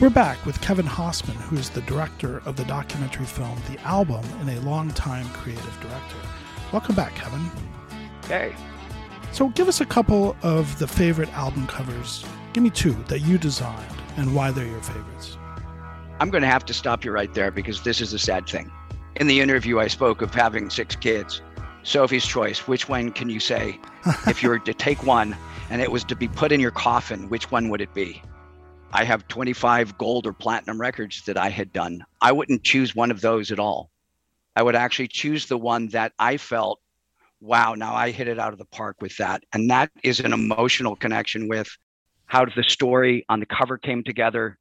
We're back with Kevin Hosmann, who is the director of the documentary film The Album and a longtime creative director. Welcome back, Kevin. Hey. So, give us a couple of the favorite album covers. Give me two that you designed and why they're your favorites. I'm going to have to stop you right there because this is a sad thing. In the interview, I spoke of having six kids. Sophie's choice. Which one can you say? if you were to take one and it was to be put in your coffin, which one would it be? I have 25 gold or platinum records that I had done. I wouldn't choose one of those at all. I would actually choose the one that I felt, wow, now I hit it out of the park with that. And that is an emotional connection with how the story on the cover came together,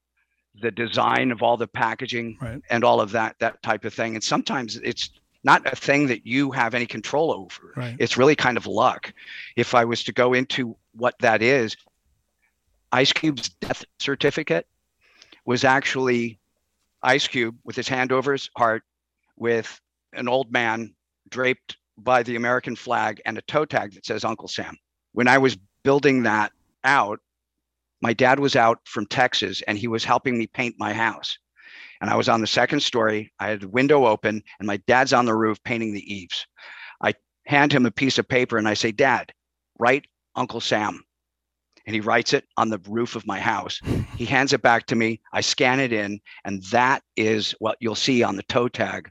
the design of all the packaging Right. and all of that that type of thing. And sometimes it's not a thing that you have any control over. Right. It's really kind of luck. If I was to go into what that is, Ice Cube's death certificate was actually Ice Cube with his hand over his heart with an old man draped by the American flag and a toe tag that says Uncle Sam. When I was building that out, my dad was out from Texas and he was helping me paint my house. And I was on the second story. I had the window open and my dad's on the roof painting the eaves. I hand him a piece of paper and I say, Dad, write Uncle Sam. And he writes it on the roof of my house. He hands it back to me. I scan it in, and that is what you'll see on the toe tag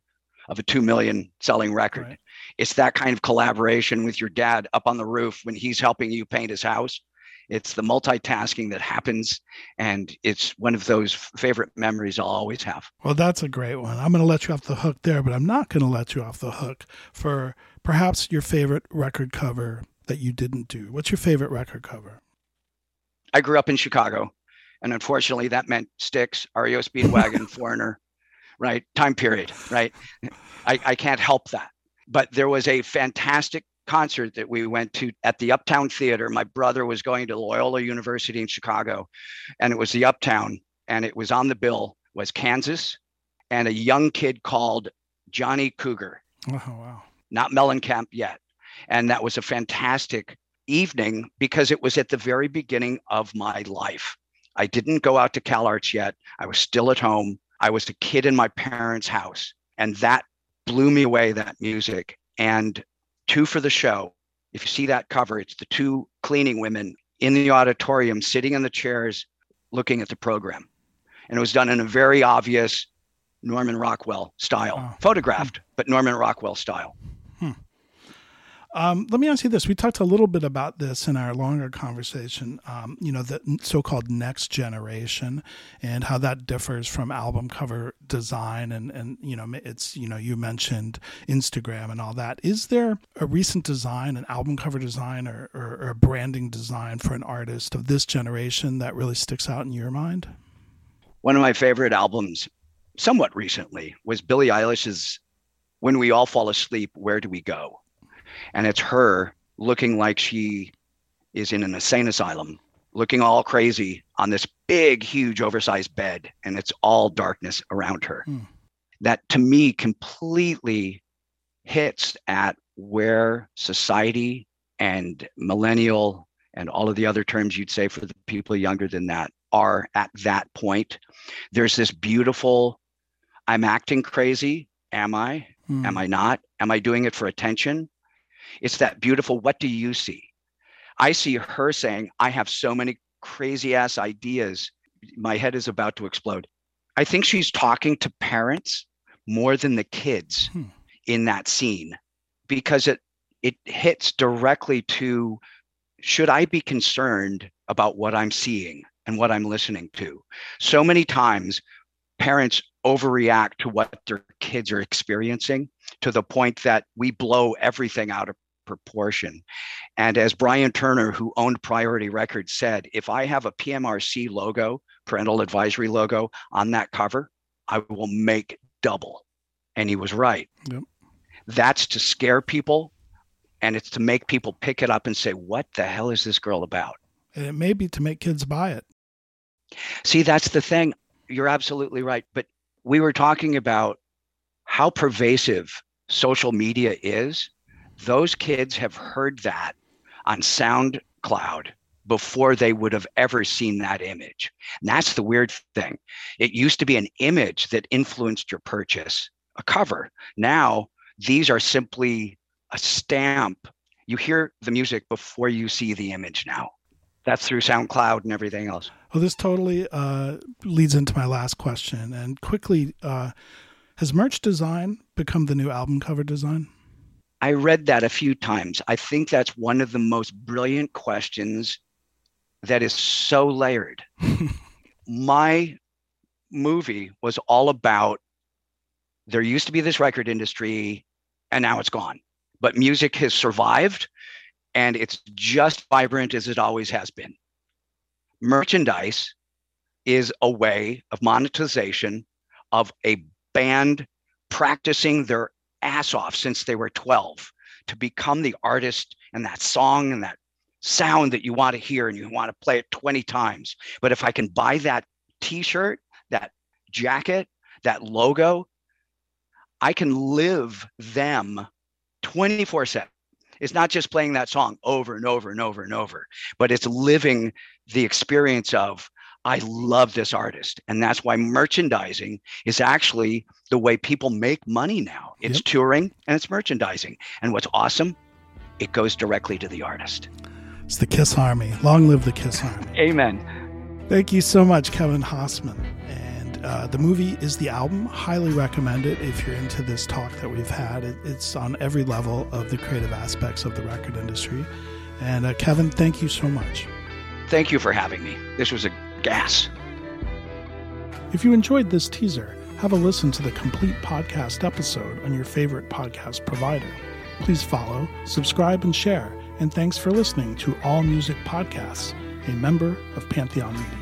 of a 2 million selling record. Right. It's that kind of collaboration with your dad up on the roof when he's helping you paint his house. It's the multitasking that happens, and it's one of those favorite memories I'll always have. Well, that's a great one. I'm going to let you off the hook there, but I'm not going to let you off the hook for perhaps your favorite record cover that you didn't do. What's your favorite record cover? I grew up in Chicago, and unfortunately, that meant Styx, REO Speedwagon, Foreigner, right? Time period, right? I, I can't help that. But there was a fantastic concert that we went to at the Uptown Theater. My brother was going to Loyola University in Chicago, and it was the Uptown, and it was on the bill was Kansas, and a young kid called Johnny Cougar Oh, wow. not Mellencamp yet. And that was a fantastic evening because it was at the very beginning of my life. I didn't go out to CalArts yet. I was still at home. I was a kid in my parents' house. And that blew me away, that music. And two for the show. If you see that cover, it's the two cleaning women in the auditorium sitting in the chairs looking at the program. And it was done in a very obvious Norman Rockwell style, Wow. photographed, hmm. but Norman Rockwell style. Hmm. Um, let me ask you this. We talked a little bit about this in our longer conversation, um, you know, the so called next generation and how that differs from album cover design. And, and, you know, it's, you know, you mentioned Instagram and all that. Is there a recent design, an album cover design or, or, or branding design for an artist of this generation that really sticks out in your mind? One of my favorite albums, somewhat recently, was Billie Eilish's When We All Fall Asleep, Where Do We Go? And it's her looking like she is in an insane asylum, looking all crazy on this big, huge, oversized bed, and it's all darkness around her. Hmm. That to me completely hits at where society and millennial and all of the other terms you'd say for the people younger than that are at that point. There's this beautiful, I'm acting crazy. Am I? Hmm. Am I not? Am I doing it for attention? It's that beautiful, what do you see? I see her saying, I have so many crazy ass ideas. My head is about to explode. I think she's talking to parents more than the kids Hmm. in that scene because it it hits directly to should I be concerned about what I'm seeing and what I'm listening to? So many times parents overreact to what their kids are experiencing to the point that we blow everything out of proportion. And as Brian Turner, who owned Priority Records, said, if I have a PMRC logo, parental advisory logo, on that cover, I will make double. And he was right. Yep. That's to scare people and it's to make people pick it up and say, what the hell is this girl about? And it may be to make kids buy it. See, that's the thing. You're absolutely right. But we were talking about how pervasive social media is. Those kids have heard that on SoundCloud before they would have ever seen that image. And that's the weird thing. It used to be an image that influenced your purchase, a cover. Now, these are simply a stamp. You hear the music before you see the image now. That's through SoundCloud and everything else. Well, this totally uh, leads into my last question. And quickly, uh, has merch design become the new album cover design? I read that a few times. I think that's one of the most brilliant questions that is so layered. My movie was all about there used to be this record industry and now it's gone. But music has survived and it's just vibrant as it always has been. Merchandise is a way of monetization of a band practicing their ass off since they were 12 to become the artist and that song and that sound that you want to hear and you want to play it 20 times. But if I can buy that t shirt, that jacket, that logo, I can live them 24 7. It's not just playing that song over and over and over and over, but it's living the experience of, I love this artist. And that's why merchandising is actually the way people make money now. It's yep. touring and it's merchandising. And what's awesome, it goes directly to the artist. It's the Kiss Army. Long live the Kiss Army. Amen. Thank you so much, Kevin Hausman. And uh, the movie is the album. Highly recommend it if you're into this talk that we've had. It, it's on every level of the creative aspects of the record industry. And uh, Kevin, thank you so much. Thank you for having me. This was a gas. If you enjoyed this teaser, have a listen to the complete podcast episode on your favorite podcast provider. Please follow, subscribe, and share and thanks for listening to All Music Podcasts, a member of Pantheon Media.